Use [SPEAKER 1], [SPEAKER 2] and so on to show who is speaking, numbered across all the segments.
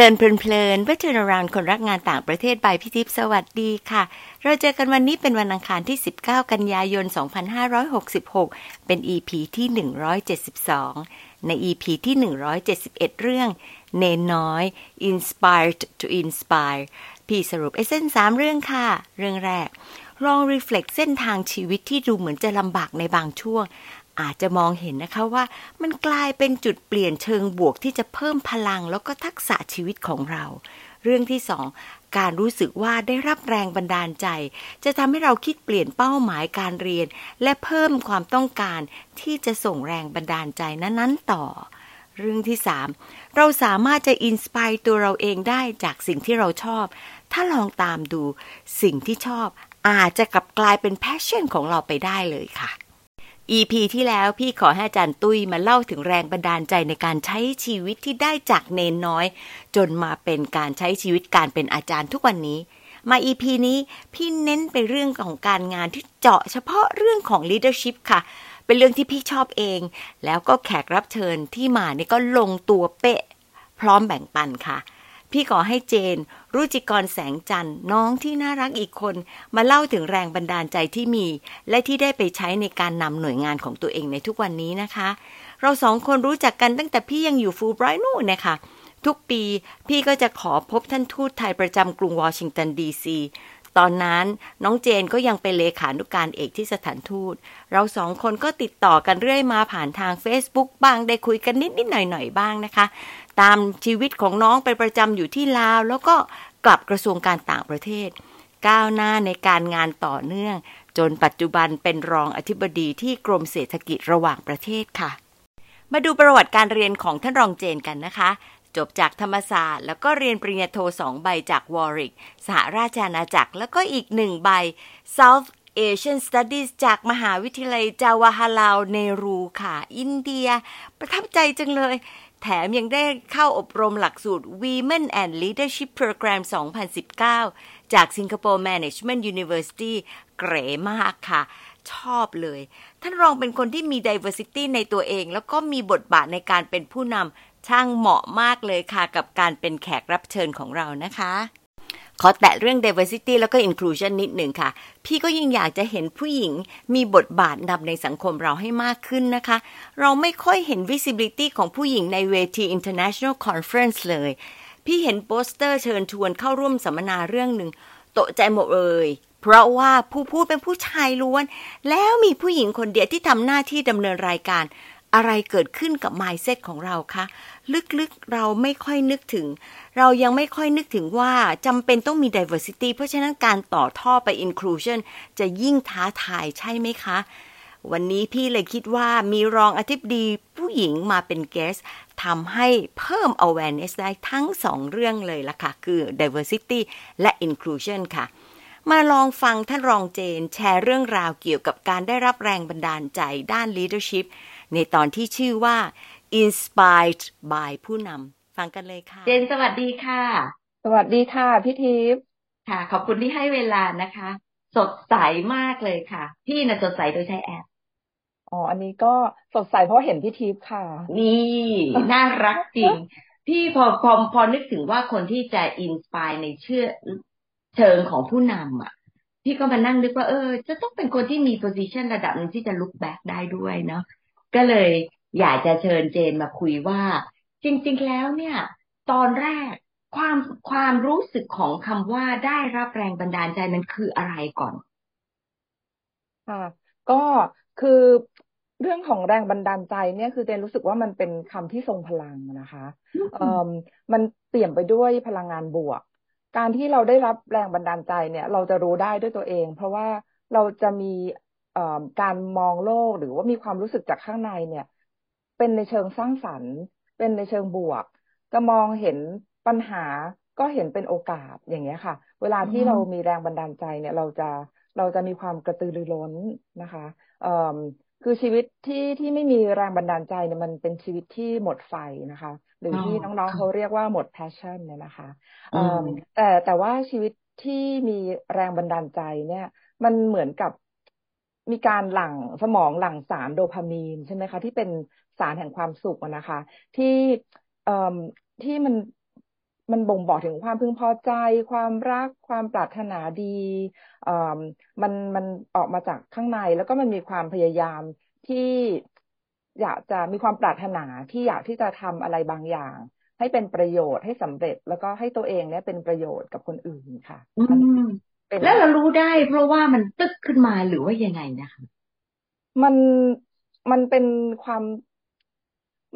[SPEAKER 1] เลินเพลินเพื่อ turn around คนรักงานต่างประเทศบายพี่ทิพสวัสดีค่ะ เราเจอกันวันนี้เป็นวันอังคารที่ 19 กันยายน 2566 เป็น EP ที่ 172 ใน EP ที่ 171 เรื่อง เนน้อย inspired to inspire พี่สรุปเอเซนสามเรื่องค่ะ เรื่องแรกลอง reflect เส้นทางชีวิตที่ดูเหมือนจะลำบากในบางช่วง อาจจะมองเห็นนะคะว่ามันกลายเป็นจุดเปลี่ยนเชิงบวกที่จะเพิ่มพลังแล้วก็ทักษะชีวิตของเรา เรื่องที่สองการรู้สึกว่าได้รับแรงบันดาลใจ จะทำให้เราคิดเปลี่ยนเป้าหมายการเรียน และเพิ่มความต้องการที่จะส่งแรงบันดาลใจนั้นๆต่อ เรื่องที่สามเราสามารถจะ inspire ตัวเราเองได้จากสิ่งที่เราชอบ ถ้าลองตามดูสิ่งที่ชอบอาจจะกลับกลายเป็น passion ของเราไปได้เลยค่ะ EP ที่แล้วพี่ขอให้อาจารย์ตุ้ยมาเล่าถึงแรงบันดาลใจในการใช้ชีวิตที่ได้จากเนนน้อย จนมาเป็นการใช้ชีวิตการเป็นอาจารย์ทุกวันนี้ มา EP นี้พี่เน้นไปเรื่องของการงานที่เจาะเฉพาะเรื่องของ leadership ค่ะ เป็นเรื่องที่พี่ชอบเอง แล้วก็แขกรับเชิญที่มานี่ก็ลงตัวเป๊ะ พร้อมแบ่งปันค่ะ พี่ขอให้เจน รุจิกรแสงจันทร์น้องที่น่ารักอีกคน มาเล่าถึงแรงบันดาลใจที่มี และที่ได้ไปใช้ในการนำหน่วยงานของตัวเองในทุกวันนี้นะคะ เราสองคนรู้จักกันตั้งแต่พี่ยังอยู่ฟูลไบรท์นู่นนะคะทุกปีพี่ก็จะขอพบท่านทูตไทยประจำกรุงวอชิงตันดีซีตอนนั้นน้องเจนก็ยังเป็นเลขานุการเอกที่สถานทูต เราสองคนก็ติดต่อกันเรื่อยมาผ่านทาง Facebook บ้างได้คุยกันนิดนิดหน่อยหน่อยบ้างนะคะ ตามชีวิตของน้องไปประจำอยู่ที่ลาว แล้วก็กลับกระทรวงการต่างประเทศ ก้าวหน้าในการงานต่อเนื่อง จนปัจจุบันเป็นรองอธิบดีที่กรมเศรษฐกิจระหว่างประเทศค่ะ มาดูประวัติการเรียนของท่านรองเจนกันนะคะจบจากธรรมศาสตร์ แล้วก็เรียนปริญญาโทสองใบจากวอริกสหราชอาณาจักร แล้วก็อีกหนึ่งใบ South Asian Studies จากมหาวิทยาลัยจาวาฮาลาวเนรูค่ะ อินเดีย ประทับใจจังเลย แถมยังได้เข้าอบรมหลักสูตร Women and Leadership Program 2019 จาก Singapore Management University เก๋มากค่ะ ชอบเลย ท่านรองเป็นคนที่มี diversity ในตัวเอง แล้วก็มีบทบาทในการเป็นผู้นำช่างเหมาะมากเลยค่ะ กับการเป็นแขกรับเชิญของเรานะคะ ขอแตะเรื่อง diversity แล้วก็ inclusion นิดหนึ่งค่ะ พี่ก็ยิ่งอยากจะเห็นผู้หญิงมีบทบาทนำในสังคมเราให้มากขึ้นนะคะ เราไม่ค่อยเห็น visibility ของผู้หญิงในเวที international conference เลย พี่เห็นโปสเตอร์เชิญชวนเข้าร่วมสัมมนาเรื่องหนึ่งโตะใจหมดเลยเพราะว่าผู้พูดเป็นผู้ชายล้วน แล้วมีผู้หญิงคนเดียวที่ทำหน้าที่ดำเนินรายการ อะไรเกิดขึ้นกับ mindset ของเราคะลึกๆเราไม่ค่อยนึกถึง เรายังไม่ค่อยนึกถึงว่าจำเป็นต้องมี diversity เพราะฉะนั้นการต่อท่อไป inclusion จะยิ่งท้าทายใช่ไหมคะ วันนี้พี่เลยคิดว่ามีรองอธิบดีผู้หญิงมาเป็น guest ทำให้เพิ่ม awareness ได้ทั้งสองเรื่องเลยล่ะค่ะ คือ diversity และ inclusion ค่ะมาลองฟังท่านรองเจนแชร์เรื่องราวเกี่ยวกับการได้รับแรงบันดาลใจด้าน leadership ในตอนที่ชื่อว่า inspired by ผู้นำฟังกันเลยค่ะ เจนสวัสดีค่ะ
[SPEAKER 2] สวัสดีค่ะพี่ทิพย์
[SPEAKER 1] ค่ะ ขอบคุณที่ให้เวลานะคะ สดใสมากเลยค่ะ พี่น่ะสดใสโดยใช้แอป
[SPEAKER 2] อ๋ออันนี้ก็สดใสเพราะเห็นพี่ทิพย์ค่ะ
[SPEAKER 1] นี่น่ารักจริง พี่พอพอพอนึกถึงว่าคนที่จะ inspire ในเชื่อเชิงของผู้นำอะพี่ก็มานั่งนึกว่าเออ จะต้องเป็นคนที่มี position ระดับหนึ่งที่จะ look back ได้ด้วยเนาะ ก็เลยอยากจะเชิญเจนมาคุยว่า จริง ๆ แล้วเนี่ย ตอนแรกความความรู้สึกของคำว่าได้รับแรงบันดาลใจมันคืออะไรก่อน
[SPEAKER 2] ค่ะก็คือเรื่องของแรงบันดาลใจเนี่ยคือเจนรู้สึกว่ามันเป็นคำที่ทรงพลังนะคะเอ่อมันเปี่ยมไปด้วยพลังงานบวก การที่เราได้รับแรงบันดาลใจเนี่ย เราจะรู้ได้ด้วยตัวเอง เพราะว่าเราจะมีเอ่อ การมองโลกหรือว่ามีความรู้สึกจากข้างในเนี่ย เป็นในเชิงสร้างสรรค์ เป็นในเชิงบวก จะมองเห็นปัญหาก็เห็นเป็นโอกาสอย่างเงี้ยค่ะ เวลาที่เรามีแรงบันดาลใจเนี่ย เราจะเราจะมีความกระตือรือร้นนะคะเอ่อคือชีวิตที่ที่ไม่มีแรงบันดาลใจเนี่ยมันเป็นชีวิตที่หมดไฟนะคะ หรือที่น้องๆเขาเรียกว่าหมด passion เนี่ยนะคะเอ่อแต่แต่ว่าชีวิตที่มีแรงบันดาลใจเนี่ย มันเหมือนกับ มีการหลั่งสมองหลั่งสารโดพามีนใช่ไหมคะ ที่เป็นสารแห่งความสุขนะคะ ที่เอ่อที่มันมันบ่งบอกถึงความพึงพอใจ ความรักความปรารถนาดีเอ่อมันมันออกมาจากข้างใน แล้วก็มันมีความพยายามที่อยากจะมีความปรารถนาที่อยากที่จะทำอะไรบางอย่าง ให้เป็นประโยชน์ให้สำเร็จ แล้วก็ให้ตัวเองเนี่ยเป็นประโยชน์กับคนอื่นค่ะ
[SPEAKER 3] อืม แล้วเรารู้ได้ เพราะว่ามันตึกขึ้นมาหรือว่ายังไงนะคะ
[SPEAKER 2] มันมันเป็นความ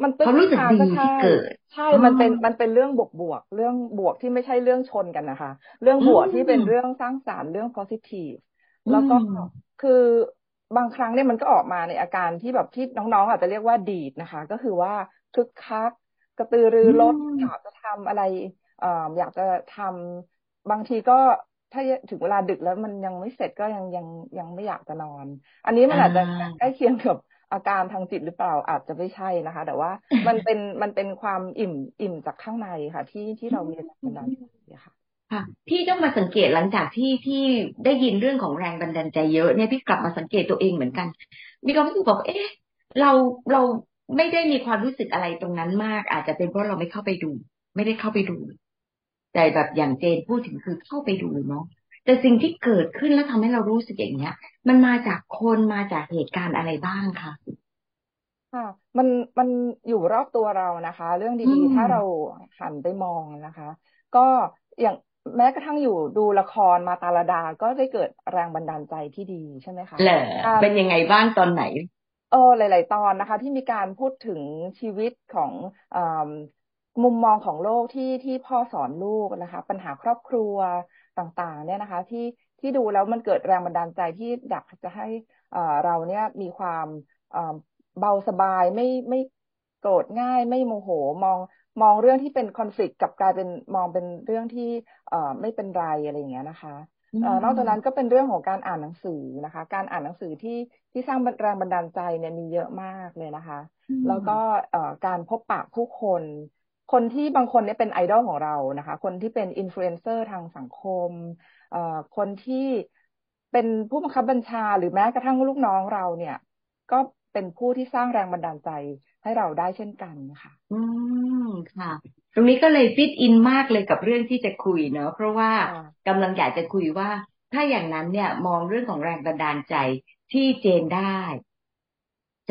[SPEAKER 2] มันตึก
[SPEAKER 3] ความรู้สึกดีที่เกิด
[SPEAKER 2] ใช่ มันเป็นมันเป็นเรื่องบวกบวกเรื่องบวกที่ไม่ใช่เรื่องชนกันนะคะ เรื่องบวกที่เป็นเรื่องสร้างสารรค์เรื่อง positive แล้วก็คือบางครั้งเนี่ยมันก็ออกมาในอาการที่แบบที่น้องๆ อาจจะเรียกว่าดีดนะคะ ก็คือว่าคึกคัก กระตือรือร้นอยากจะทำอะไรเอ่ออยากจะทำบางทีก็ ถ้าถึงเวลาดึกแล้วมันยังไม่เสร็จก็ยังยังยังไม่อยากจะนอน อันนี้มันอาจจะใกล้เคียงกับอาการทางจิตหรือเปล่าอาจจะไม่ใช่นะคะ แต่ว่ามันเป็นมันเป็นความอิ่มอิ่มจากข้างในค่ะ ที่ที่เรามีแรงบันดาลใจค่ะ
[SPEAKER 3] ค่ะพี่ต้องมาสังเกตหลังจากที่ที่ได้ยินเรื่องของแรงบันดาลใจเยอะเนี่ยพี่กลับมาสังเกตตัวเองเหมือนกัน มีความรู้สึกบอกเอ๊ะเราเราไม่ได้มีความรู้สึกอะไรตรงนั้นมาก อาจจะเป็นเพราะเราไม่เข้าไปดู ไม่ได้เข้าไปดู แต่แบบอย่างเจนพูดถึงคือเข้าไปดูเนาะแต่สิ่งที่เกิดขึ้นแล้วทำให้เรารู้สึกอย่างเนี้ย มันมาจากคนมาจากเหตุการณ์อะไรบ้างคะ
[SPEAKER 2] ค่ะ มันมันอยู่รอบตัวเรานะคะ เรื่องดีๆ ถ้าเราหันไปมองนะคะ ก็อย่างแม้กระทั่งอยู่ดูละครมาตาลดาก็ได้เกิดแรงบันดาลใจที่ดีใช่ไหมคะ
[SPEAKER 3] เหรอเป็นยังไงบ้างตอนไหน
[SPEAKER 2] เออหลาย ๆ ตอนนะคะ ที่มีการพูดถึงชีวิตของอ มุมมองของโลกที่ที่พ่อสอนลูกนะคะ ปัญหาครอบครัวต่างๆ เนี่ยนะคะ ที่ที่ดูแล้วมันเกิดแรงบันดาลใจที่อยากจะให้เราเนี่ยมีความเบาสบายไม่ไม่โกรธง่าย ไม่โมโหมองมองเรื่องที่เป็นคอนฟ lict กับกลายเป็นมองเป็นเรื่องที่เอ่อไม่เป็นไรอะไรอย่างเงี้ยนะคะเอ่อนอกจากนั้นก็เป็นเรื่องของการอ่านหนังสือนะคะ การอ่านหนังสือที่ที่สร้างแรงบันดาลใจเนี่ยมีเยอะมากเลยนะคะ แล้วก็เอ่อการพบปะผู้คน คนที่บางคนเนี่ยเป็นไอดอลของเรานะคะ คนที่เป็นอินฟลูเอนเซอร์ทางสังคมเอ่อคนที่เป็นผู้บังคับบัญชา หรือแม้กระทั่งลูกน้องเราเนี่ย ก็เป็นผู้ที่สร้างแรงบันดาลใจให้เราได้เช่นกันค่ะ
[SPEAKER 3] อืมค่ะ ตรงนี้ก็เลยฟิตอินมากเลยกับเรื่องที่จะคุยเนาะเพราะว่ากำลังอยากจะคุยว่า ถ้าอย่างนั้นเนี่ย มองเรื่องของแรงบันดาลใจที่เจนได้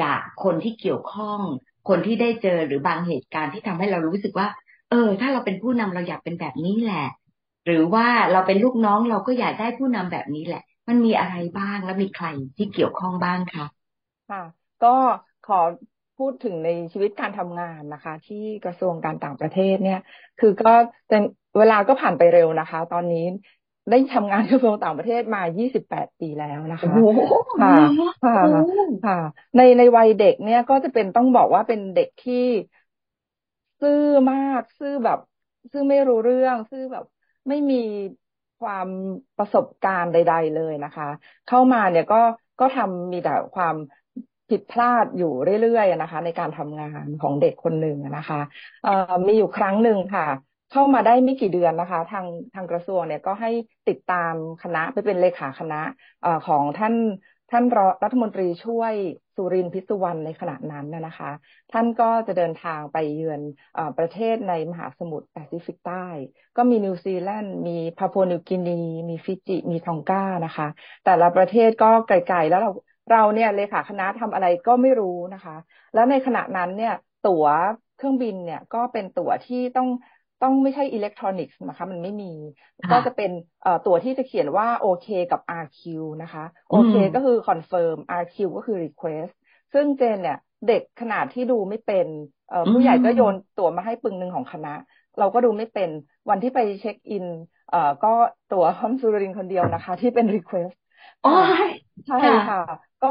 [SPEAKER 3] จากคนที่เกี่ยวข้อง คนที่ได้เจอหรือบางเหตุการณ์ที่ทำให้เรารู้สึกว่า เออ ถ้าเราเป็นผู้นำเราอยากเป็นแบบนี้แหละ หรือว่าเราเป็นลูกน้องเราก็อยากได้ผู้นำแบบนี้แหละ มันมีอะไรบ้างและมีใครที่เกี่ยวข้องบ้างคะ
[SPEAKER 2] ค่ะก็ขอพูดถึงในชีวิตการทำงานนะคะ ที่กระทรวงการต่างประเทศเนี่ย คือก็เวลาก็ผ่านไปเร็วนะคะ ตอนนี้ ได้ทำงานกระทรวงต่างประเทศมา 28 ปีแล้วนะคะค่ะค่ะค่ะ ในในวัยเด็กเนี่ยก็จะเป็นต้องบอกว่าเป็นเด็กที่ซื่อมาก ซื่อแบบ ซื่อไม่รู้เรื่อง ซื่อแบบไม่มีความประสบการณ์ใด ๆ เลยนะคะ เข้ามาเนี่ยก็ก็ทำมีแต่ความผิดพลาดอยู่เรื่อยๆนะคะ ในการทำงานของเด็กคนหนึ่งนะคะมีอยู่ครั้งหนึ่งค่ะ เข้ามาได้ไม่กี่เดือนนะคะ ทางทางกระทรวงเนี่ยก็ให้ติดตามคณะไปเป็นเลขาคณะอของท่านท่านรัฐมนตรีช่วยสุรินพิสุวรรณในขณะนั้นนะคะ ท่านก็จะเดินทางไปเยือนอประเทศในมหาสมุทรแปซิฟิกใต้ ก็มีนิวซีแลนด์มีปาปัวนิวกินี มีฟิจิ มีตองกานะคะ แต่ละประเทศก็ไกลๆแล้วเราเราเนี่ยเลขาคณะทำอะไรก็ไม่รู้นะคะ แล้วในขณะนั้นเนี่ยตั๋วเครื่องบินเนี่ยก็เป็นตั๋วที่ต้อง ต้องไม่ใช่อิเล็กทรอนิกส์นะคะมันไม่มี ก็จะเป็นเอ่อตั๋วที่จะเขียนว่าโอเคกับ RQ นะคะโอเคก็คือคอนเฟิร์ม RQ ก็คือ request ซึ่งเจนเนี่ยเด็กขนาดที่ดูไม่เป็นเอ่อผู้ใหญ่ก็โยนตั๋วมาให้ปึงหนึ่งของคณะ เราก็ดูไม่เป็นวันที่ไป check in เอ่อก็ตั๋วของท่านสุรินทร์คนเดียวนะคะ ที่เป็น request
[SPEAKER 3] อ๋อ
[SPEAKER 2] ใช่ค่ะ ก็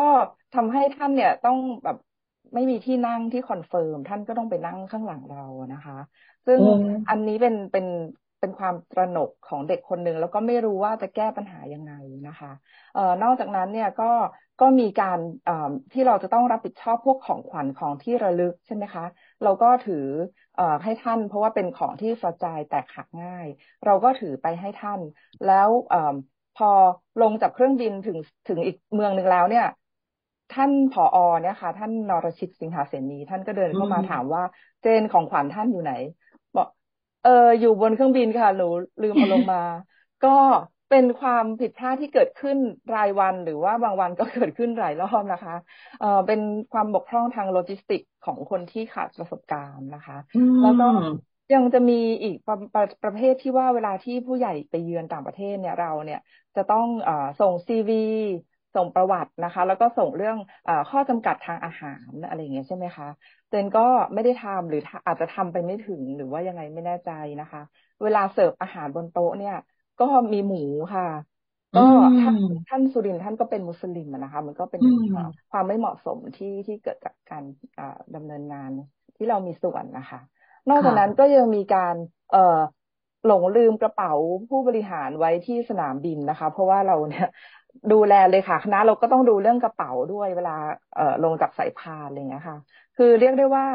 [SPEAKER 2] ทำให้ท่านเนี่ยต้องแบบ ไม่มีที่นั่งที่ confirm ท่านก็ต้องไปนั่งข้างหลังเรานะคะ ซึ่งอันนี้เป็นเป็นเป็นความตระหนกของเด็กคนหนึ่งแล้วก็ไม่รู้ว่าจะแก้ปัญหายังไงนะคะเอ่อนอกจากนั้นเนี่ยก็ก็มีการเอ่อที่เราจะต้องรับผิดชอบพวกของขวัญของที่ระลึกใช่ไหมคะ เราก็ถือเอ่อให้ท่าน เพราะว่าเป็นของที่ฟรจายแตกหักง่าย เราก็ถือไปให้ท่าน แล้วเอ่อพอลงจากเครื่องบินถึงถึงอีกเมืองหนึ่งแล้วเนี่ย ท่านผออเนี่ยค่ะ ท่านนรชิตสิงหาเสนีท่านก็เดินเข้ามาถามว่าเจนของขวัญท่านอยู่ไหน บอก เอออยู่บนเครื่องบินค่ะหนูลืมเอาลงมา ก็เป็นความผิดพลาดที่เกิดขึ้นรายวันหรือว่าบางวันก็เกิดขึ้นหลายรอบนะคะ เออเป็นความบกพร่องทางโลจิสติกของคนที่ขาดประสบการณ์นะคะ แล้วก็ยังจะมีอีกประประประเภทที่ว่าเวลาที่ผู้ใหญ่ไปเยือนต่างประเทศเนี่ยเราเนี่ยจะต้องอส่งซีวี ส่งประวัตินะคะ แล้วก็ส่งเรื่องอข้อจำกัดทางอาหารอะไรอย่างเงี้ยใช่ไหมคะเจนก็ไม่ได้ทำหรืออาจจะทำไปไม่ถึงหรือว่ายังไงไม่แน่ใจนะคะ เวลาเสิร์ฟอาหารบนโต๊ะเนี่ย ก็มีหมูค่ะ ก็ท่านท่านสุรินท่านก็เป็นมุสลิมนะคะ มันก็เป็นความไม่เหมาะสมที่ที่เกิดจากการดำเนินงานที่เรามีส่วนนะคะ นอกจากนั้นก็ยังมีการเอ่อหลงลืมกระเป๋าผู้บริหารไว้ที่สนามบินนะคะ เพราะว่าเราเนี่ย ดูแลเลยค่ะ คณะเราก็ต้องดูเรื่องกระเป๋าด้วยเวลาเอ่อลงจากสายพานอะไรเงี้ยค่ะ คือเรียกได้ว่า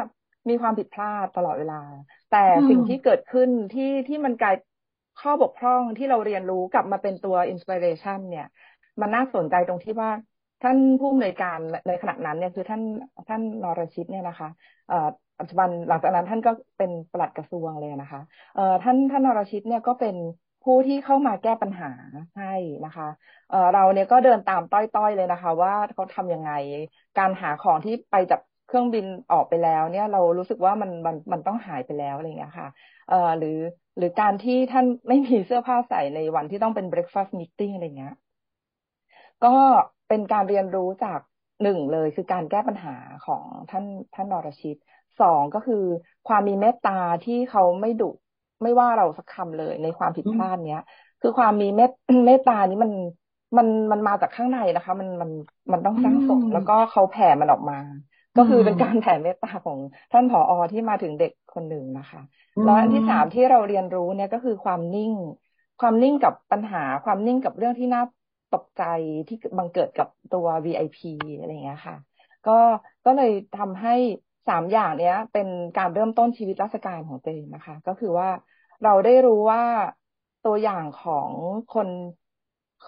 [SPEAKER 2] มีความผิดพลาดตลอดเวลา แต่สิ่งที่เกิดขึ้นที่ที่มันกลายข้อบกพร่องที่เราเรียนรู้กลับมาเป็นตัว inspiration เนี่ย มันน่าสนใจตรงที่ว่าท่านผู้อำนวยการในขณะนั้นเนี่ยคือท่านท่านนรชิตเนี่ยนะคะเอ่อปัจจุบันหลังจากนั้นท่านก็เป็นปลัดกระทรวงเลยนะคะเอ่อท่านท่านนรชิตเนี่ยก็เป็น ผู้ที่เข้ามาแก้ปัญหาให้นะคะเราเนี่ยก็เดินตามต้อยๆเลยนะคะ ว่าเขาทำยังไง การหาของที่ไปจากเครื่องบินออกไปแล้ว เนี่ยเรารู้สึกว่ามันมันมันต้องหายไปแล้วอะไรเงี้ยค่ะเอ่อหรือหรือการที่ท่านไม่มีเสื้อผ้าใส่ในวันที่ต้องเป็น breakfast meeting อะไรเงี้ย ก็เป็นการเรียนรู้จากหนึ่งเลยคือการแก้ปัญหาของท่านท่านนรชิตสองก็คือความมีเมตตาที่เขาไม่ดุ ไม่ว่าเราสักคำเลยในความผิดพลาดเนี้ย คือความมีเมตเมตตานี้มันมันมันมาจากข้างในนะคะ มันมันมันต้องสร้างสมแล้วก็เขาแผ่มันออกมา ก็คือเป็นการแผ่เมตตาของท่านผออที่มาถึงเด็กคนหนึ่งนะคะแล้วอันที่สามที่เราเรียนรู้เนี่ยก็คือความนิ่ง ความนิ่งกับปัญหาความนิ่งกับเรื่องที่น่าตกใจที่บังเกิดกับตัว VIP อะไรเงี้ยค่ะ ก็ก็เลยทำให้ สามอย่างเนี้ย เป็นการเริ่มต้นชีวิตราชการของตัวเองนะคะ ก็คือว่าเราได้รู้ว่าตัวอย่างของคน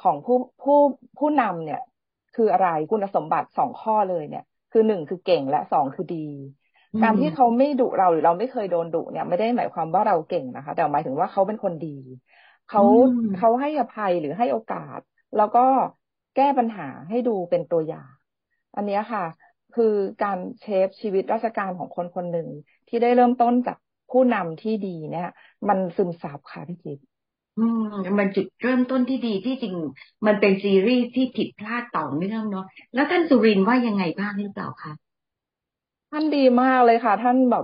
[SPEAKER 2] ของผู้ผู้ผู้นำเนี่ย คืออะไรคุณสมบัติสองข้อเลยเนี่ย คือหนึ่งคือเก่งและสองคือดีการที่เขาไม่ดุเราหรือเราไม่เคยโดนดุเนี่ยไม่ได้หมายความว่าเราเก่งนะคะ แต่หมายถึงว่าเขาเป็นคนดีเขาเขาให้อภัยหรือให้โอกาส แล้วก็แก้ปัญหาให้ดูเป็นตัวอย่าง อันนี้ค่ะ คือการเชฟชีวิตราชการของคนคนหนึ่งที่ได้เริ่มต้นจากผู้นำที่ดีเนี่ย มันซึมซับค่ะพี่จิ๊บ
[SPEAKER 3] อืมมันจุดเริ่มต้นที่ดีที่จริง มันเป็นซีรีส์ที่ผิดพลาดต่อเนื่องเนาะแล้วท่านสุรินว่ายังไงบ้างหรือเปล่าคะ
[SPEAKER 2] ท่านดีมากเลยค่ะ ท่านแบบ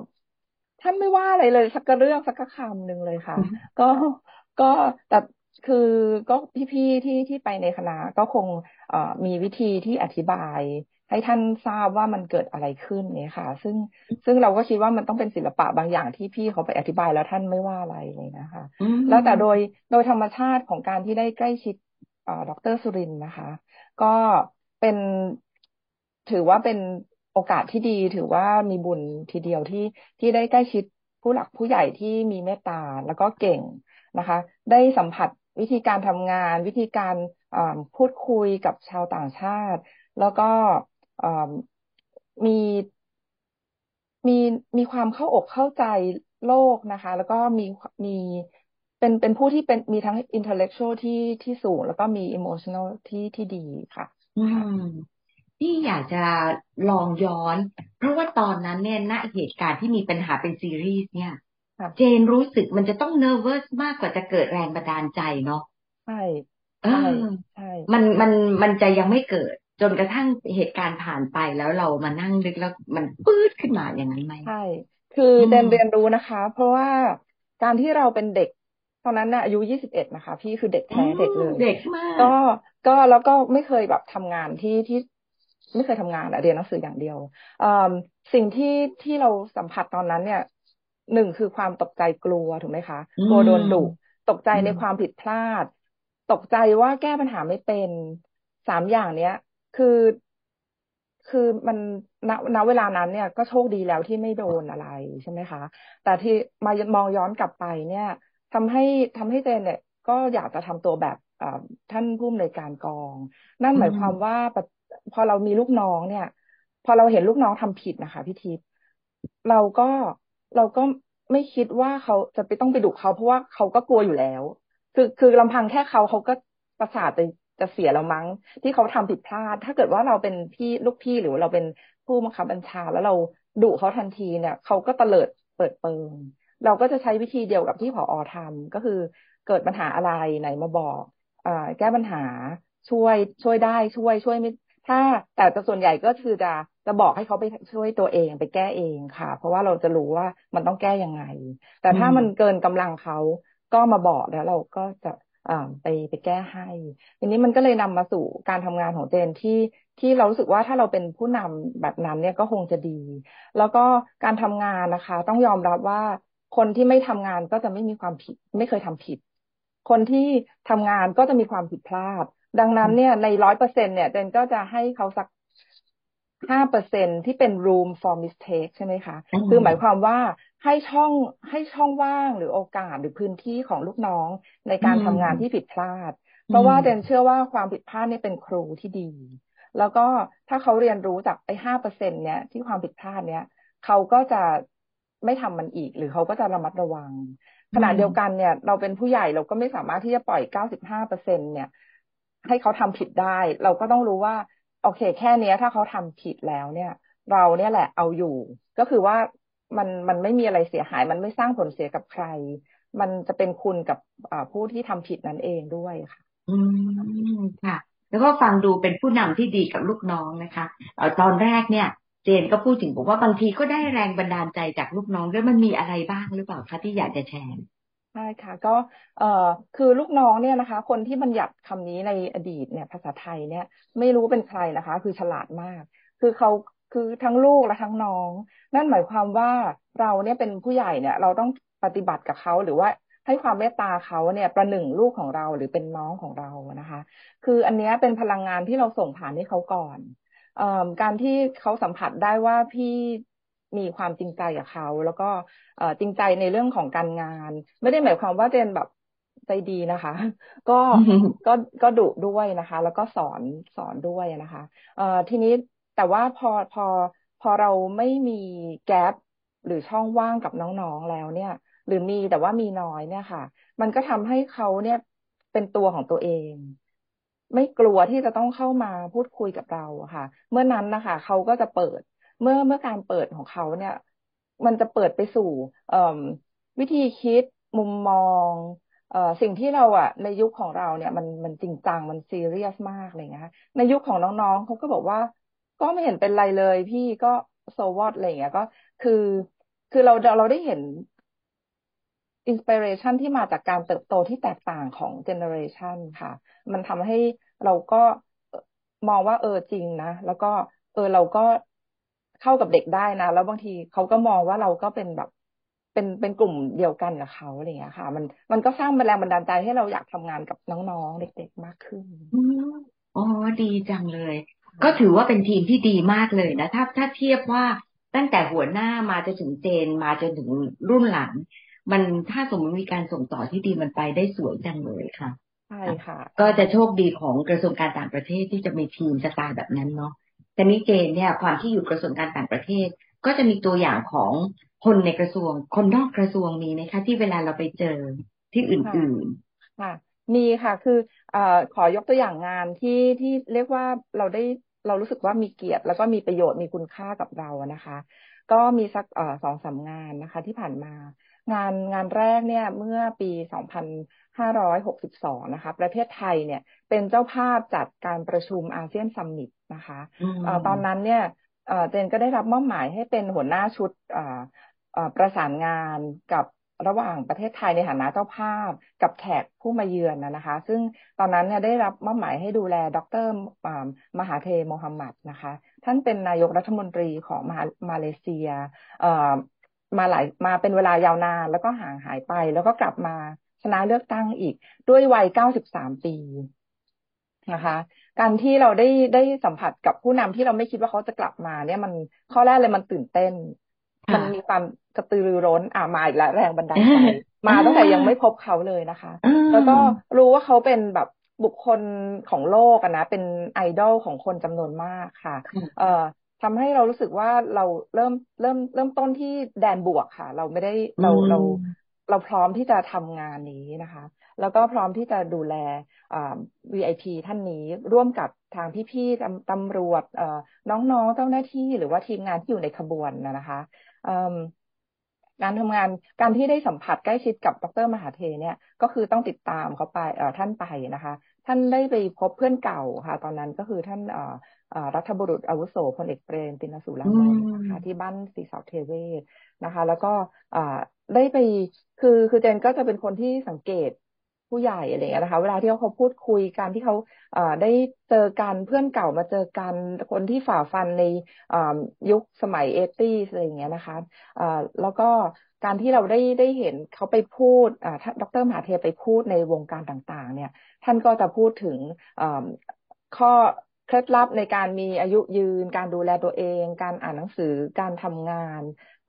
[SPEAKER 2] ท่านไม่ว่าอะไรเลย สักเรื่องสักคำหนึ่งเลยค่ะ ก็ก็แต่คือก็พี่ๆที่ที่ไปในคณะก็คงเอ่อมีวิธีที่อธิบาย ให้ท่านทราบว่ามันเกิดอะไรขึ้นเนี่ยค่ะ ซึ่งซึ่งเราก็คิดว่ามันต้องเป็นศิลปะบางอย่างที่พี่เขาไปอธิบายแล้วท่านไม่ว่าอะไรเลยนะคะ แล้วแต่โดยโดยธรรมชาติของการที่ได้ใกล้ชิดดรสุรินนะคะ ก็เป็นถือว่าเป็นโอกาสที่ดี ถือว่ามีบุญทีเดียวที่ที่ได้ใกล้ชิดผู้หลักผู้ใหญ่ที่มีเมตตาแล้วก็เก่งนะคะ ได้สัมผัสวิธีการทำงาน วิธีการพูดคุยกับชาวต่างชาติ แล้วก็ มีมีมีความเข้าอกเข้าใจโลกนะคะ แล้วก็มีมีเป็นเป็นผู้ที่เป็นมีทั้ง intellectual ที่ที่สูง แล้วก็มี emotional ที่ที่ดีค่ะ
[SPEAKER 3] อืมที่อยากจะลองย้อน เพราะว่าตอนนั้นเนี่ยณเหตุการณ์ที่มีปัญหาเป็นซีรีส์เนี่ยเจนรู้สึกมันจะต้องเนอร์เวอร์สมากกว่าจะเกิดแรงบันดาลใจเนาะ
[SPEAKER 2] ใช่
[SPEAKER 3] ใช่ใช่มันมันมันจะยังไม่เกิด จนกระทั่งเหตุการณ์ผ่านไปแล้วเรามานั่งนึกแล้วมันปื้ดขึ้นมาอย่างนั้นไหม
[SPEAKER 2] ใช่คือเดนเรียนรู้นะคะ เพราะว่าการที่เราเป็นเด็กตอนนั้นน่ะอายุยี่สิบเอ็ดนะคะ พี่คือเด็กแท้เด็กเลย
[SPEAKER 3] เด็กมาก
[SPEAKER 2] ก็ก็แล้วก็ไม่เคยแบบทำงานที่ที่ไม่เคยทำงานอะเรียนหนังสืออย่างเดียวอสิ่งที่ที่เราสัมผัสตอนนั้นเนี่ยหนึ่งคือความตกใจกลัวถูกไหมคะกลัวโดนดุตกใจในความผิดพลาด ตกใจว่าแก้ปัญหาไม่เป็นสามอย่างเนี้ย คือคือมันณณเวลานั้นเนี่ยก็โชคดีแล้วที่ไม่โดนอะไรใช่ไหมคะ แต่ที่มามองย้อนกลับไปเนี่ยทำให้ทำให้เจนเนี่ย ก็อยากจะทำตัวแบบท่านผู้อำนวยการกอง นั่นหมายความว่าพอเรามีลูกน้องเนี่ย พอเราเห็นลูกน้องทำผิดนะคะพี่ทิพย์เราก็เราก็ไม่คิดว่าเขาจะไปต้องไปดุเขาเพราะว่าเขาก็กลัวอยู่แล้ว คือคือลำพังแค่เขาเขาก็ประสาทจะ จะเสียแล้วมั้ง ที่เขาทำผิดพลาด ถ้าเกิดว่าเราเป็นพี่ลูกพี่หรือเราเป็นผู้บังคับบัญชา แล้วเราดุเขาทันทีเนี่ยเขาก็เตลิดเปิดเปิงเราก็จะใช้วิธีเดียวกับที่ผออทำก็คือเกิดปัญหาอะไรไหนมาบอกอแก้ปัญหาช่วยช่วยได้ช่วยช่วยไม่ถ้าแต่ส่วนใหญ่ก็คือจะจะบอกให้เขาไปช่วยตัวเองไปแก้เองค่ะ เพราะว่าเราจะรู้ว่ามันต้องแก้ยังไง แต่ถ้ามันเกินกำลังเขาก็มาบอกแล้วเราก็จะ ไปไปแก้ให้ทีนี้มันก็เลยนำมาสู่การทำงานของเจนที่ที่เรารู้สึกว่าถ้าเราเป็นผู้นำแบบนั้นเนี่ยก็คงจะดี แล้วก็การทำงานนะคะ ต้องยอมรับว่าคนที่ไม่ทำงานก็จะไม่มีความผิด ไม่เคยทำผิด คนที่ทำงานก็จะมีความผิดพลาด ดังนั้นเนี่ยในร้อยเปอร์เซ็นเนี่ยเจนก็จะให้เขาสัก ห้าเปอร์เซ็นที่เป็น room for mistake ใช่ไหมคะ คือหมายความว่าให้ช่องให้ช่องว่างหรือโอกาสหรือพื้นที่ของลูกน้องในการทำงานที่ผิดพลาด เพราะว่าเดนเชื่อว่าความผิดพลาดนี่เป็นครูที่ดี แล้วก็ถ้าเขาเรียนรู้จากไอ้ห้าเปอร์เซ็นเนี้ยที่ความผิดพลาดเนี้ยเขาก็จะไม่ทำมันอีก หรือเขาก็จะระมัดระวัง ขณะเดียวกันเนี่ย เราเป็นผู้ใหญ่เราก็ไม่สามารถที่จะปล่อยเก้าสิบห้าเปอร์เซ็นเนี่ย ให้เขาทำผิดได้ เราก็ต้องรู้ว่า โอเค แค่เนี้ย ถ้าเขาทำผิดแล้วเนี่ย เราเนี่ยแหละเอาอยู่ ก็คือว่ามันมันไม่มีอะไรเสียหาย มันไม่สร้างผลเสียกับใคร มันจะเป็นคุณกับผู้ที่ทำผิดนั้นเองด้วยค่ะ
[SPEAKER 3] อืมค่ะ แล้วก็ฟังดูเป็นผู้นำที่ดีกับลูกน้องนะคะเออตอนแรกเนี่ยเจนก็พูดถึงบอกว่าบางทีก็ได้แรงบันดาลใจจากลูกน้องด้วยมันมีอะไรบ้างหรือเปล่าคะที่อยากจะแชร์
[SPEAKER 2] ใช่ค่ะ ก็เอ่อคือลูกน้องเนี่ยนะคะ คนที่บัญญัติคำนี้ในอดีตเนี่ยภาษาไทยเนี่ย ไม่รู้เป็นใครนะคะ คือฉลาดมาก คือเขาคือทั้งลูกและทั้งน้อง นั่นหมายความว่าเราเนี่ยเป็นผู้ใหญ่เนี่ย เราต้องปฏิบัติกับเขาหรือว่าให้ความเมตตาเขาเนี่ยประหนึ่งลูกของเราหรือเป็นน้องของเรานะคะ คืออันนี้เป็นพลังงานที่เราส่งผ่านให้เขาก่อนอการที่เขาสัมผัสได้ว่าพี่ มีความจริงใจกับเขา แล้วก็จริงใจในเรื่องของการงาน ไม่ได้หมายความว่าเจนแบบใจดีนะคะ ก็ก็ก็ดุด้วยนะคะ แล้วก็สอนสอนด้วยนะคะเอ่อทีนี้แต่ว่าพอพอพอเราไม่มีแกลบหรือช่องว่างกับน้องๆแล้วเนี่ย หรือมีแต่ว่ามีน้อยเนี่ยค่ะ มันก็ทำให้เขาเนี่ยเป็นตัวของตัวเอง ไม่กลัวที่จะต้องเข้ามาพูดคุยกับเราค่ะ เมื่อนั้นนะคะเขาก็จะเปิด เมื่อเมื่อการเปิดของเขาเนี่ย มันจะเปิดไปสู่วิธีคิดมุมมองเออสิ่งที่เราอะในยุคของเราเนี่ย มันมันจริงจังมันซีเรียสมากเลยนะคะในยุคของน้องๆเขาก็บอกว่า ก็ไม่เห็นเป็นไรเลย พี่ก็so what อะไรเงี้ยก็คือคือเราเราได้เห็น inspiration ที่มาจากการเติบโตที่แตกต่างของ generation ค่ะ มันทำให้เราก็มองว่าเออจริงนะ แล้วก็เออเราก็ เข้ากับเด็กได้นะ แล้วบางทีเขาก็มองว่าเราก็เป็นแบบเป็นเป็นกลุ่มเดียวกันกับเขาอะไรเงี้ยค่ะ มันมันก็สร้างแรงบันดาลใจให้เราอยากทำงานกับน้องๆเด็กๆมากขึ้น
[SPEAKER 3] อ๋อดีจังเลย ก็ถือว่าเป็นทีมที่ดีมากเลยนะ ถ้าถ้าเทียบว่าตั้งแต่หัวหน้ามาจนถึงเจนมาจนถึงรุ่นหลัง มันถ้าสมมติมีการส่งต่อที่ดีมันไปได้สวยจังเลยค่ะ
[SPEAKER 2] ใช่ค่ะ
[SPEAKER 3] ก็จะโชคดีของกระทรวงการต่างประเทศที่จะมีทีมสไตล์แบบนั้นเนาะ แต่นี้เจนเนี่ยความที่อยู่กระทรวงการต่างประเทศ ก็จะมีตัวอย่างของคนในกระทรวง คนนอกกระทรวงมีไหมคะ ที่เวลาเราไปเจอที่อื่น
[SPEAKER 2] ๆค่ะมีค่ะ คืออขอยกตัวอย่างงานที่ที่เรียกว่าเราได้เรารู้สึกว่ามีเกียรติ แล้วก็มีประโยชน์มีคุณค่ากับเรานะคะ ก็มีสักสองสามงานนะคะ ที่ผ่านมางานงานแรกเนี่ยเมื่อปี 2562 นะคะ ประเทศไทยเนี่ยเป็นเจ้าภาพจัดการประชุมอาเซียนซัมมิต นะคะตอนนั้นเนี่ยเจนก็ได้รับมอบหมายให้เป็นหัวหน้าชุดประสานงานกับระหว่างประเทศไทยในฐานะเจ้าภาพกับแขกผู้มาเยือนนะคะ ซึ่งตอนนั้นเนี่ยได้รับมอบหมายให้ดูแล ดรมหาเทโมฮัมหมัดนะคะ ท่านเป็นนายกรัฐมนตรีของมามาเลเซียมาหลายมาเป็นเวลายาวนานแล้วก็ห่างหายไป แล้วก็กลับมาชนะเลือกตั้งอีกด้วยวัย 93 ปีนะคะ การที่เราได้ได้สัมผัสกับผู้นำที่เราไม่คิดว่าเขาจะกลับมา เนี่ยมันข้อแรกเลยมันตื่นเต้น มันมีความกระตือรือร้นอ่ามาอีกแล้วแรงบันดาลใจมาตั้งแต่ยังไม่พบเขาเลยนะคะ แล้วก็รู้ว่าเขาเป็นแบบบุคคลของโลกนะเป็นไอดอลของคนจำนวนมากค่ะ เอ่อทำให้เรารู้สึกว่าเราเริ่มเริ่มเริ่มต้นที่แดนบวกค่ะ เราไม่ได้เราเราเราพร้อมที่จะทำงานนี้นะคะ แล้วก็พร้อมที่จะดูแล VIP ท่านนี้ร่วมกับทางพี่ๆตำรวจน้องๆเจ้าหน้าที่หรือว่าทีมงานที่อยู่ในขบวนนะคะการทำงานการที่ได้สัมผัสใกล้ชิดกับดรมหาเทเนี่ยก็คือต้องติดตามเขาไปท่านไปนะคะ ท่านได้ไปพบเพื่อนเก่าค่ะ ตอนนั้นก็คือท่านรัฐบุรุษอาวุโสพลเอกเปรมตินสุรานนท์นะคะที่บ้านสีสาวเทเวศนะคะ แล้วก็ได้ไปคือคือเจนก็จะเป็นคนที่สังเกต ผู้ใหญ่อะไรเงี้ยนะคะ เวลาที่เขาพูดคุยกันที่เขาได้เจอกันเพื่อนเก่ามาเจอกันคนที่ฝ่าฟันในยุคสมัยเอตี้อะไรเงี้ยนะคะแล้วก็การที่เราได้ได้เห็นเขาไปพูดดรมหาเทไปพูดในวงการต่างๆ เนี่ย ท่านก็จะพูดถึงข้อเคล็ดลับในการมีอายุยืน การดูแลตัวเอง การอ่านหนังสือการทำงาน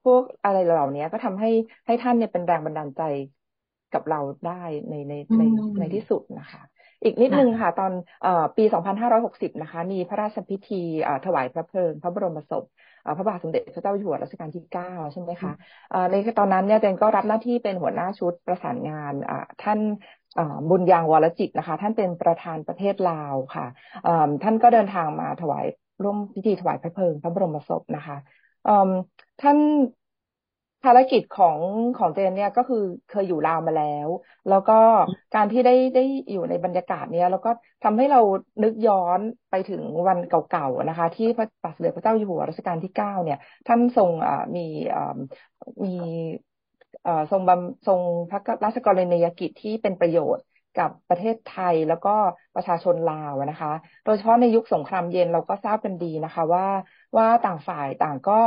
[SPEAKER 2] พวกอะไรเหล่านี้ก็ทำให้ให้ท่านเนี่ยเป็นแรงบันดาลใจ กับเราได้ในในในในที่สุดนะคะ อีกนิดนึงค่ะ ตอนปี 2560 นะคะ มีพระราชพิธีถวายพระเพลิง พระบรมศพพระบาทสมเด็จพระเจ้าอยู่หัวรัชกาลที่ 9 ใช่ไหมคะในตอนนั้นเนี่ยเจนก็รับหน้าที่เป็นหัวหน้าชุดประสานงานท่านบุญยางวรจิตนะคะ ท่านเป็นประธานประเทศลาวค่ะท่านก็เดินทางมาถวายร่วมพิธีถวายพระเพลิง พระบรมศพนะคะท่าน ภารกิจของของเจนเนี่ยก็คือเคยอยู่ลาวมาแล้ว แล้วก็การที่ได้ได้อยู่ในบรรยากาศเนี้ยแล้วก็ทำให้เรานึกย้อนไปถึงวันเก่าๆนะคะ ที่พระบาทสมเด็จพระเจ้าอยู่หัวรัชกาลที่เก้าเนี่ย ท่านทรงมีมีทรงบำทรงพระราชกรณียกิจที่เป็นประโยชน์กับประเทศไทยแล้วก็ประชาชนลาวนะคะ โดยเฉพาะในยุคสงครามเย็นเราก็ทราบกันดีนะคะว่าว่าต่างฝ่ายต่างก็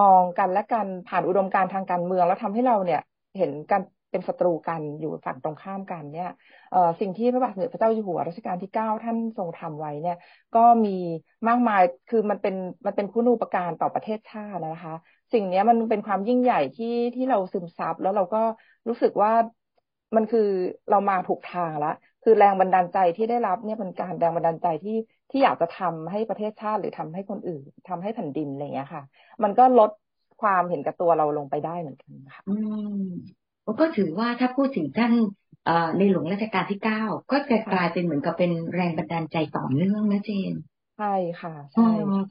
[SPEAKER 2] มองกันและกันผ่านอุดมการทางการเมืองแล้วทำให้เราเนี่ยเห็นกันเป็นศัตรูกันอยู่ฝั่งตรงข้ามกันเนี่ยสิ่งที่พระบาทสมเด็จพระเจ้าอยู่หัวรัชกาลที่เก้าท่านทรงทำไว้เนี่ย ก็มีมากมายคือมันเป็นมันเป็นคุณูปการต่อประเทศชาตินะคะ สิ่งนี้มันเป็นความยิ่งใหญ่ที่ที่เราซึมซับแล้วเราก็รู้สึกว่ามันคือเรามาถูกทางล้วคือแรงบันดาลใจที่ได้รับเนี่ยเป็นการแรงบันดาลใจที่ ที่อยากจะทำให้ประเทศชาติหรือทำให้คนอื่นทำให้แผ่นดินอะไรเงี้ยค่ะ มันก็ลดความเห็นกับตัวเราลงไปได้เหมือนกันค่ะ อื
[SPEAKER 3] มก็ถือว่าถ้าพูดถึงท่านในหลวงรัชกาลที่เก้าก็จะกลายเป็นเหมือนกับเป็นแรงบันดาลใจต่อเนื่องนะเจน
[SPEAKER 2] ใช่ค่ะใช่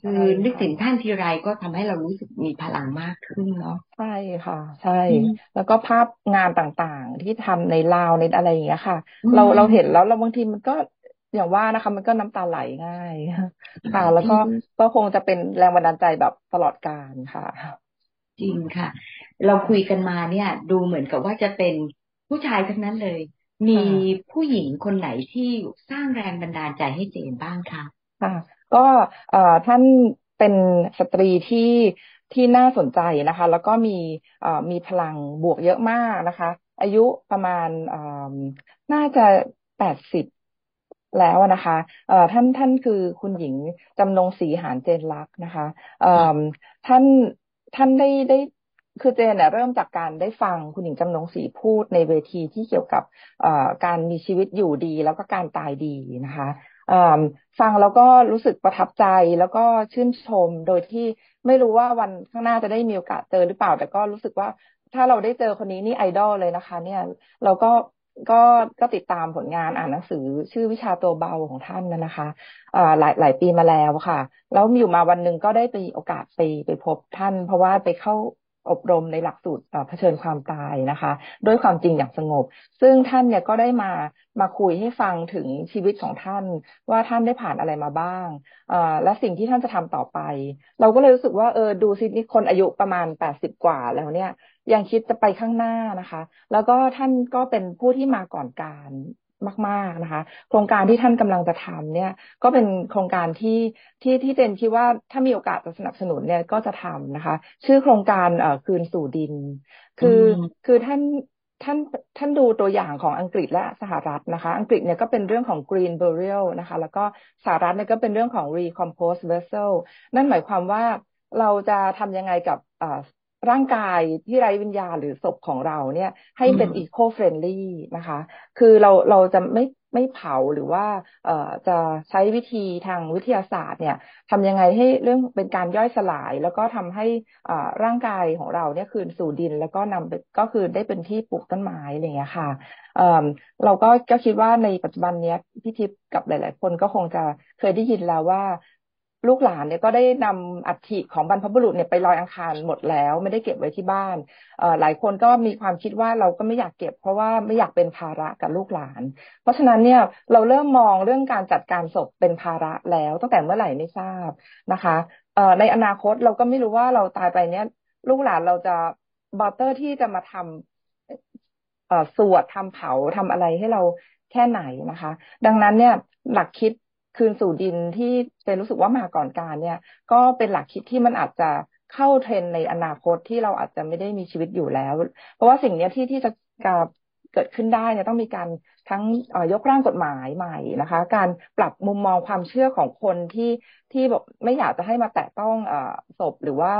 [SPEAKER 3] คือนึกถึงท่านทีไรก็ทำให้เรารู้สึกมีพลังมากขึ้นเนาะ
[SPEAKER 2] ใช่ค่ะ ใช่ แล้วก็ภาพงานต่างๆ ที่ทำในลาวในอะไรอย่างเงี้ยค่ะ เราเราเห็นแล้วเราบางทีมันก็ อย่างว่านะคะ มันก็น้ำตาไหลง่ายค่ะแล้วก็ก็คงจะเป็นแรงบันดาลใจแบบตลอดกาลค่ะ
[SPEAKER 3] จริงค่ะ เราคุยกันมาเนี่ย ดูเหมือนกับว่าจะเป็นผู้ชายทั้งนั้นเลย มีผู้หญิงคนไหนที่สร้างแรงบันดาลใจให้เจนบ้างคะ
[SPEAKER 2] ค่ะก็เอ่อท่านเป็นสตรีที่ที่น่าสนใจนะคะ แล้วก็มีเอ่อมีพลังบวกเยอะมากนะคะ อายุประมาณเอ่อน่าจะแปดสิบ แล้วนะคะเอ่อท่านท่านคือคุณหญิงจำนงศรีหานเจนลักษ์นะคะเอ่อท่านท่านได้ได้คือเจนเนี่ยเริ่มจากการได้ฟังคุณหญิงจำนงศรีพูดในเวทีที่เกี่ยวกับการมีชีวิตอยู่ดี แล้วก็การตายดีนะคะฟังแล้วก็รู้สึกประทับใจแล้วก็ชื่นชมโดยที่ไม่รู้ว่าวันข้างหน้าจะได้มีโอกาสเจอหรือเปล่า แต่ก็รู้สึกว่าถ้าเราได้เจอคนนี้นี่ไอดอลเลยนะคะ เนี่ย เราก็ ก็ก็ติดตามผลงานอ่านหนังสือ ชื่อวิชาตัวเบาของท่านนะคะหลายหลายปีมาแล้วค่ะ แล้วอยู่มาวันหนึ่งก็ได้ไปโอกาสไปไปพบท่าน เพราะว่าไปเข้าอบรมในหลักสูตรเผชิญความตายนะคะ ด้วยความจริงอย่างสงบ ซึ่งท่านเนี่ยก็ได้มามาคุยให้ฟังถึงชีวิตของท่าน ว่าท่านได้ผ่านอะไรมาบ้างและสิ่งที่ท่านจะทำต่อไป เราก็เลยรู้สึกว่าเออดูซินี่คนอายุประมาณแปดสิบกว่าแล้วเนี่ย ยังคิดจะไปข้างหน้านะคะ แล้วก็ท่านก็เป็นผู้ที่มาก่อนการมาก ๆนะคะ โครงการที่ท่านกำลังจะทำเนี่ย ก็เป็นโครงการที่ที่ที่เจนคิดว่าถ้ามีโอกาสจะสนับสนุนเนี่ยก็จะทำนะคะ ชื่อโครงการเอ่อคืนสู่ดิน คือคือท่านท่านท่านดูตัวอย่างของอังกฤษและสหรัฐนะคะ อังกฤษเนี่ยก็เป็นเรื่องของ green burial นะคะ แล้วก็สหรัฐเนี่ยก็เป็นเรื่องของ recompose vessel นั่นหมายความว่าเราจะทำยังไงกับ ร่างกายที่ไร้วิญญาณหรือศพของเราเนี่ย ให้เป็น eco-friendly นะคะ คือเราเราจะไม่ไม่เผาหรือว่าเอ่อจะใช้วิธีทางวิทยาศาสตร์เนี่ยทำยังไงให้เรื่องเป็นการย่อยสลาย แล้วก็ทำให้อ่าร่างกายของเราเนี่ยคืนสู่ดิน แล้วก็นำก็คือได้เป็นที่ปลูกต้นไม้อะไรเงี้ยค่ะเอ่อเราก็ก็คิดว่าในปัจจุบันเนี้ยพี่ทิพย์กับหลาย ๆ คนก็คงจะเคยได้ยินแล้วว่า ลูกหลานเนี่ยก็ได้นำอัฐิของบรรพบุรุษเนี่ยไปลอยอังคารหมดแล้ว ไม่ได้เก็บไว้ที่บ้านเอหลายคนก็มีความคิดว่าเราก็ไม่อยากเก็บ เพราะว่าไม่อยากเป็นภาระกับลูกหลาน เพราะฉะนั้นเนี่ยเราเริ่มมองเรื่องการจัดการศพเป็นภาระแล้วตั้งแต่เมื่อไหร่ไม่ทราบนะคะเอในอนาคตเราก็ไม่รู้ว่าเราตายไปเนี่ยลูกหลานเราจะบัตเตอร์ที่จะมาทำเอสวดทำเผาทำอะไรให้เราแค่ไหนนะคะ ดังนั้นเนี่ยหลักคิด คืนสู่ดินที่เจนรู้สึกว่ามาก่อนการเนี่ย ก็เป็นหลักคิดที่มันอาจจะเข้าเทรนในอนาคตที่เราอาจจะไม่ได้มีชีวิตอยู่แล้ว เพราะว่าสิ่งนี้ที่ที่จะเกิดขึ้นได้เนี่ยต้องมีการทั้งยกร่างกฎหมายใหม่นะคะ การปรับมุมมองความเชื่อของคนที่ที่บอกไม่อยากจะให้มาแตะต้องศพหรือว่า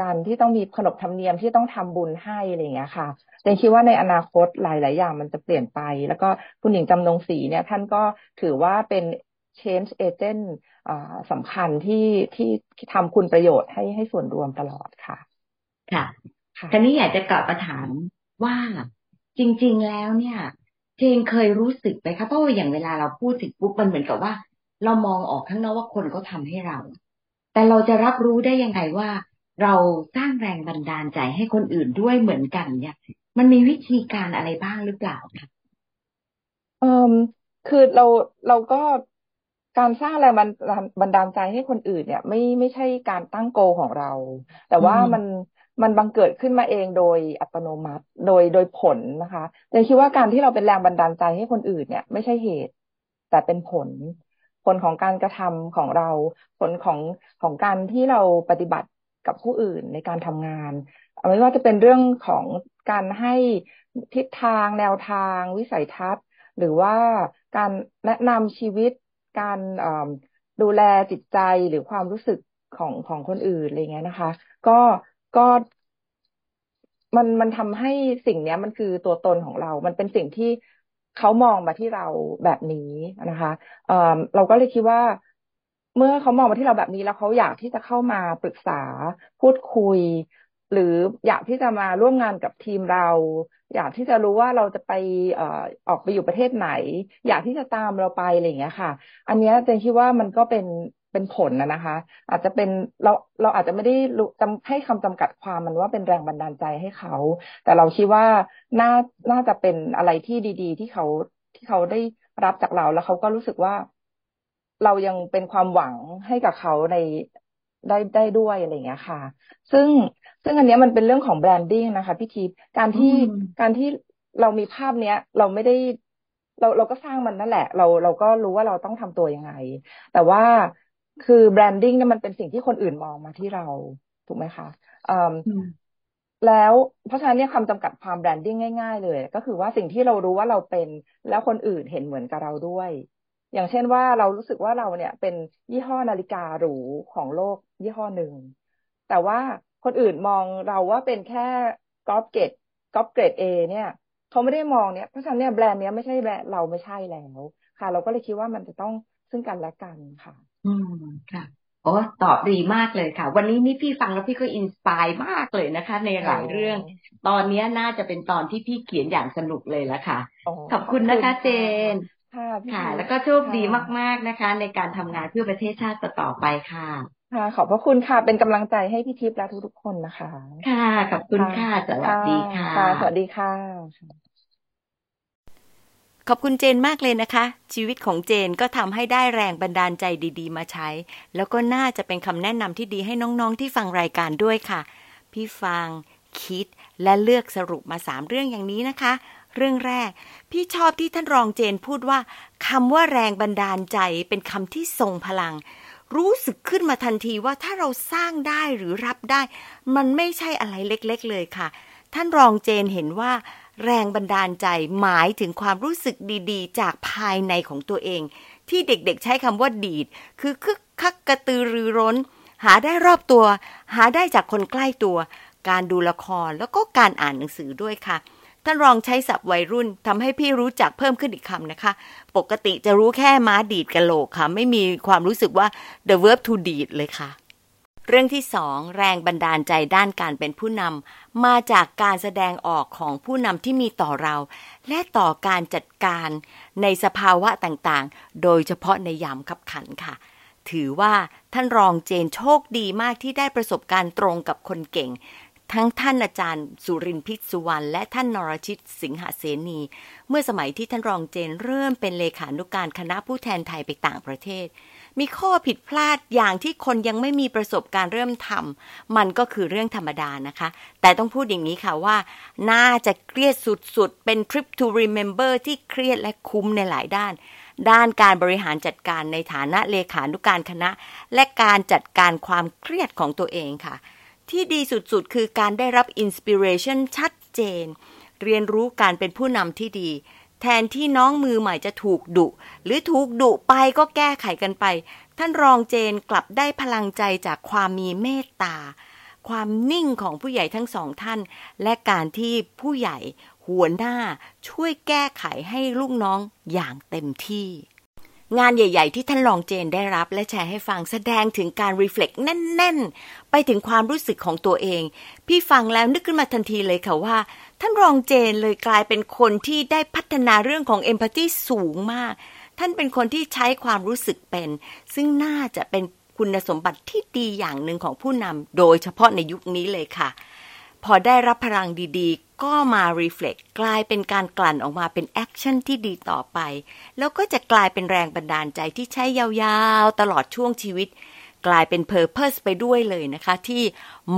[SPEAKER 2] การที่ต้องมีขนบธรรมเนียมที่ต้องทำบุญให้อะไรอย่างเงี้ยค่ะเจนคิดว่าในอนาคตหลาย ๆ อย่างมันจะเปลี่ยนไป แล้วก็คุณหญิงจำนงศรีเนี่ยท่านก็ถือว่าเป็น change agent สำคัญที่ที่ทำคุณประโยชน์ให้ให้ส่วนรวมตลอดค่ะ
[SPEAKER 3] ค่ะทีนี้อยากจะกลับมาถามว่าจริง ๆ แล้วเนี่ยเจงเคยรู้สึกไหมคะเพราะว่าอย่างเวลาเราพูดถึงปุ๊บมันเหมือนกับว่า เรามองออกข้างนอกว่าคนเขาทาให้เรา แต่เราจะรับรู้ได้ยังไงว่า เราสร้างแรงบันดาลใจให้คนอื่นด้วยเหมือนกัน เนี่ย มันมีวิธีการอะไรบ้างหรือเปล่าคะ
[SPEAKER 2] เอ่อคือเราเราก็ การสร้างแรงบันดาลใจให้คนอื่นเนี่ย ไม่ไม่ใช่การตั้งโกของเรา แต่ว่ามันมันบังเกิดขึ้นมาเองโดยอัตโนมัติโดยโดยผลนะคะเนคิดว่าการที่เราเป็นแรงบันดาลใจให้คนอื่นเนี่ย ไม่ใช่เหตุ แต่เป็นผล ผลของการกระทำของเรา ผลของของการที่เราปฏิบัติกับผู้อื่นในการทำงานไม่ว่าจะเป็นเรื่องของการให้ทิศทางแนวทางวิสัยทัศน์ หรือว่าการแนะนำชีวิต การดูแลจิตใจหรือความรู้สึกของของคนอื่นอะไรเงี้ยนะคะ ก็ก็มันมันทำให้สิ่งเนี้ยมันคือตัวตนของเรา มันเป็นสิ่งที่เขามองมาที่เราแบบนี้นะคะเออเราก็เลยคิดว่า เมื่อเขามองมาที่เราแบบนี้แล้วเขาอยากที่จะเข้ามาปรึกษาพูดคุย หรืออยากที่จะมาร่วมงานกับทีมเรา อยากที่จะรู้ว่าเราจะไปเอ่อออกไปอยู่ประเทศไหน อยากที่จะตามเราไปอะไรอย่างเงี้ยค่ะ อันนี้เจนคิดว่ามันก็เป็นเป็นผลนะนะคะ อาจจะเป็นเราเราอาจจะไม่ได้จำให้คำจำกัดความมันว่าเป็นแรงบันดาลใจให้เขา แต่เราคิดว่าน่าน่าจะเป็นอะไรที่ดีๆ ที่เขาที่เขาได้รับจากเราแล้วเขาก็รู้สึกว่า เรายังเป็นความหวังให้กับเขาในได้ได้ด้วยอะไรอย่างเงี้ยค่ะ ซึ่ง ซึ่งอันนี้มันเป็นเรื่องของแบรนดิ้งนะคะพี่ทิพย์การที่การที่เรามีภาพเนี้ย เราไม่ได้เราเราก็สร้างมันนั่นแหละ เราเราก็รู้ว่าเราต้องทำตัวยังไง แต่ว่าคือ branding เนี่ยมันเป็นสิ่งที่คนอื่นมองมาที่เราถูกไหมคะอืมแล้วเพราะฉะนั้นเนี่ยคำจำกัดความ branding ง่าย ๆ เลย ก็คือว่าสิ่งที่เรารู้ว่าเราเป็นแล้วคนอื่นเห็นเหมือนกับเราด้วย อย่างเช่นว่าเรารู้สึกว่าเราเนี่ย เป็นยี่ห้อนาฬิกาหรูของโลกยี่ห้อหนึ่งแต่ว่า คนอื่นมองเราว่าเป็นแค่ก๊อปเกรดก๊อปเกรดเอเนี่ยเขาไม่ได้มองเนี่ยเพราะฉะนั้นเนี่ยแบรนด์เนี้ยไม่ใช่แบรนด์เราไม่ใช่แล้วค่ะ เราก็เลยคิดว่ามันจะต้องซึ่งกันและกันค่ะ
[SPEAKER 3] อืมค่ะโอ้ตอบดีมากเลยค่ะ วันนี้นี่พี่ฟังแล้วพี่ก็ inspire มากเลยนะคะ ในหลายเรื่อง ตอนนี้น่าจะเป็นตอนที่พี่เขียนอย่างสนุกเลยละค่ะ ขอบคุณนะคะเจนค่ะ แล้วก็โชคดีมาก ๆนะคะ ในการทำงานเพื่อประเทศชาติต่อไปค่ะ
[SPEAKER 2] ค่ะ ขอบพระคุณค่ะ เป็นกำลังใจให้พี่ทิพย์และทุกๆคนนะคะ
[SPEAKER 3] ค่ะ ขอบคุณค่ะ สวัสดีค่ะ
[SPEAKER 2] สวัสดีค่ะ
[SPEAKER 1] ขอบคุณเจนมากเลยนะคะ ชีวิตของเจนก็ทำให้ได้แรงบันดาลใจดี ๆ มาใช้ แล้วก็น่าจะเป็นคำแนะนำที่ดีให้น้องๆที่ฟังรายการด้วยค่ะ พี่ฟัง คิดและเลือกสรุปมาสามเรื่องอย่างนี้นะคะเรื่องแรก พี่ชอบที่ท่านรองเจนพูดว่าคำว่าแรงบันดาลใจเป็นคำที่ทรงพลัง รู้สึกขึ้นมาทันทีว่าถ้าเราสร้างได้หรือรับได้ มันไม่ใช่อะไรเล็กๆเลยค่ะ ท่านรองเจนเห็นว่า แรงบันดาลใจหมายถึงความรู้สึกดีๆ จากภายในของตัวเอง ที่เด็กๆใช้คำว่าดีด คือคึกคักกระตือรือร้น หาได้รอบตัว หาได้จากคนใกล้ตัว การดูละครแล้วก็การอ่านหนังสือด้วยค่ะ ท่านรองใช้ศัพท์วัยรุ่นทำให้พี่รู้จักเพิ่มขึ้นอีกคำนะคะ ปกติจะรู้แค่ม้าดีดกะโหลกค่ะ ไม่มีความรู้สึกว่า the verb to ดีดเลยค่ะ เรื่องที่สองแรงบันดาลใจด้านการเป็นผู้นำมาจากการแสดงออกของผู้นำที่มีต่อเรา และต่อการจัดการในสภาวะต่างๆ โดยเฉพาะในยามขับขันค่ะถือว่าท่านรองเจนโชคดีมากที่ได้ประสบการณ์ตรงกับคนเก่ง ทั้งท่านอาจารย์สุรินพิษสุวรรณและท่านนรชิตสิงหเสนี เมื่อสมัยที่ท่านรองเจนเริ่มเป็นเลขานุการคณะผู้แทนไทยไปต่างประเทศ มีข้อผิดพลาดอย่างที่คนยังไม่มีประสบการณ์เริ่มทำมันก็คือเรื่องธรรมดานะคะ แต่ต้องพูดอย่างนี้ค่ะว่า น่าจะเครียดสุดๆ เป็นทริป to remember ที่เครียดและคุ้มในหลายด้านด้านการบริหารจัดการในฐานะเลขานุการคณะ และการจัดการความเครียดของตัวเองค่ะ ที่ดีสุดๆ คือการได้รับ inspiration ชัดเจน เรียนรู้การเป็นผู้นำที่ดี แทนที่น้องมือใหม่จะถูกดุ หรือถูกดุไปก็แก้ไขกันไป ท่านรองเจนกลับได้พลังใจจากความมีเมตตา ความนิ่งของผู้ใหญ่ทั้งสองท่าน และการที่ผู้ใหญ่หัวหน้าช่วยแก้ไขให้ลูกน้องอย่างเต็มที่ งานใหญ่ ๆ ที่ท่านรองเจนได้รับและแชร์ให้ฟังแสดงถึงการรีเฟล็กแน่น ๆ ไปถึงความรู้สึกของตัวเอง พี่ฟังแล้วนึกขึ้นมาทันทีเลยค่ะว่า ท่านรองเจนเลยกลายเป็นคนที่ได้พัฒนาเรื่องของเอมพัตตีสูงมาก ท่านเป็นคนที่ใช้ความรู้สึกเป็น ซึ่งน่าจะเป็นคุณสมบัติที่ดีอย่างหนึ่งของผู้นำโดยเฉพาะในยุคนี้เลยค่ะ พอได้รับพลังดีๆ ก็มา reflect กลายเป็นการกลั่นออกมาเป็น action ที่ดีต่อไป แล้วก็จะกลายเป็นแรงบันดาลใจที่ใช้ยาวๆ ตลอดช่วงชีวิต กลายเป็น purpose ไปด้วยเลยนะคะ ที่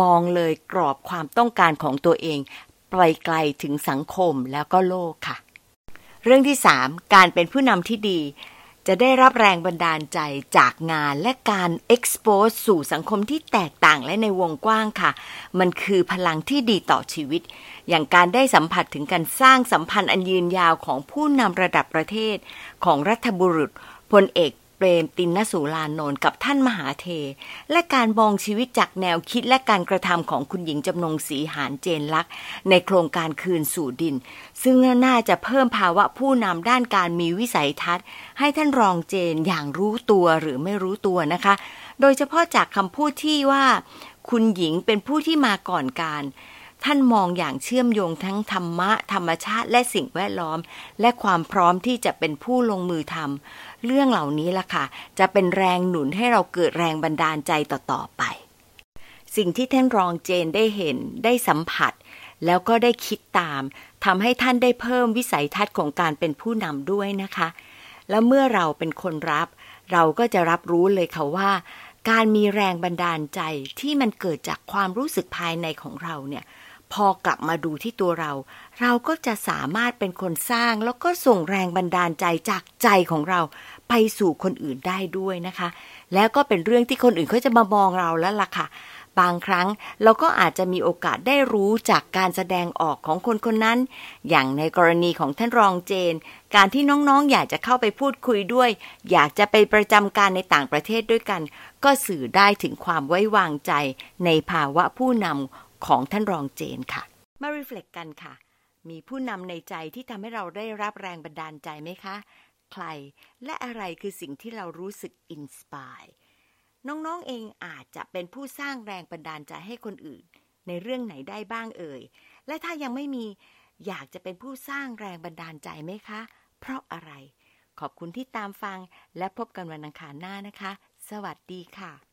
[SPEAKER 1] มองเลยกรอบความต้องการของตัวเอง ไปไกลถึงสังคมแล้วก็โลกค่ะ เรื่องที่ 3 การเป็นผู้นำที่ดี จะได้รับแรงบันดาลใจจากงานและการ expose สู่สังคมที่แตกต่างและในวงกว้างค่ะ มันคือพลังที่ดีต่อชีวิต อย่างการได้สัมผัสถึงการสร้างสัมพันธ์อันยืนยาวของผู้นำระดับประเทศ ของรัฐบุรุษพลเอก เปรมตินนสุลานนท์กับท่านมหาเท และการมองชีวิตจากแนวคิดและการกระทำของคุณหญิงจำนงศรีหานเจนลักษณ์ในโครงการคืนสู่ดิน ซึ่งน่าจะเพิ่มภาวะผู้นำด้านการมีวิสัยทัศน์ ให้ท่านรองเจนอย่างรู้ตัวหรือไม่รู้ตัวนะคะ โดยเฉพาะจากคำพูดที่ว่า คุณหญิงเป็นผู้ที่มาก่อนการท่านมองอย่างเชื่อมโยงทั้งธรรมะ ธรรมชาติและสิ่งแวดล้อม และความพร้อมที่จะเป็นผู้ลงมือทำ เรื่องเหล่านี้ล่ะค่ะ จะเป็นแรงหนุนให้เราเกิดแรงบันดาลใจต่อๆไป สิ่งที่ท่านรองเจนได้เห็นได้สัมผัส แล้วก็ได้คิดตามทำให้ท่านได้เพิ่มวิสัยทัศน์ของการเป็นผู้นำด้วยนะคะ แล้วเมื่อเราเป็นคนรับ เราก็จะรับรู้เลยค่ะว่า การมีแรงบันดาลใจที่มันเกิดจากความรู้สึกภายในของเราเนี่ยพอกลับมาดูที่ตัวเรา เราก็จะสามารถเป็นคนสร้างแล้วก็ส่งแรงบันดาลใจจากใจของเราไปสู่คนอื่นได้ด้วยนะคะ แล้วก็เป็นเรื่องที่คนอื่นเขาจะมามองเราแล้วล่ะค่ะ บางครั้งเราก็อาจจะมีโอกาสได้รู้จากการแสดงออกของคนคนนั้น อย่างในกรณีของท่านรองเจน การที่น้องๆ อยากจะเข้าไปพูดคุยด้วย อยากจะไปประจำการในต่างประเทศด้วยกัน ก็สื่อได้ถึงความไว้วางใจในภาวะผู้นำของท่านรองเจนค่ะ มา reflect กันค่ะ มีผู้นำในใจที่ทำให้เราได้รับแรงบันดาลใจไหมคะ ใครและอะไรคือสิ่งที่เรารู้สึก inspire น้องๆเองอาจจะเป็นผู้สร้างแรงบันดาลใจให้คนอื่น ในเรื่องไหนได้บ้างเอ่ย และถ้ายังไม่มีอยากจะเป็นผู้สร้างแรงบันดาลใจไหมคะ เพราะอะไร ขอบคุณที่ตามฟังและพบกันวันอังคารหน้านะคะ สวัสดีค่ะ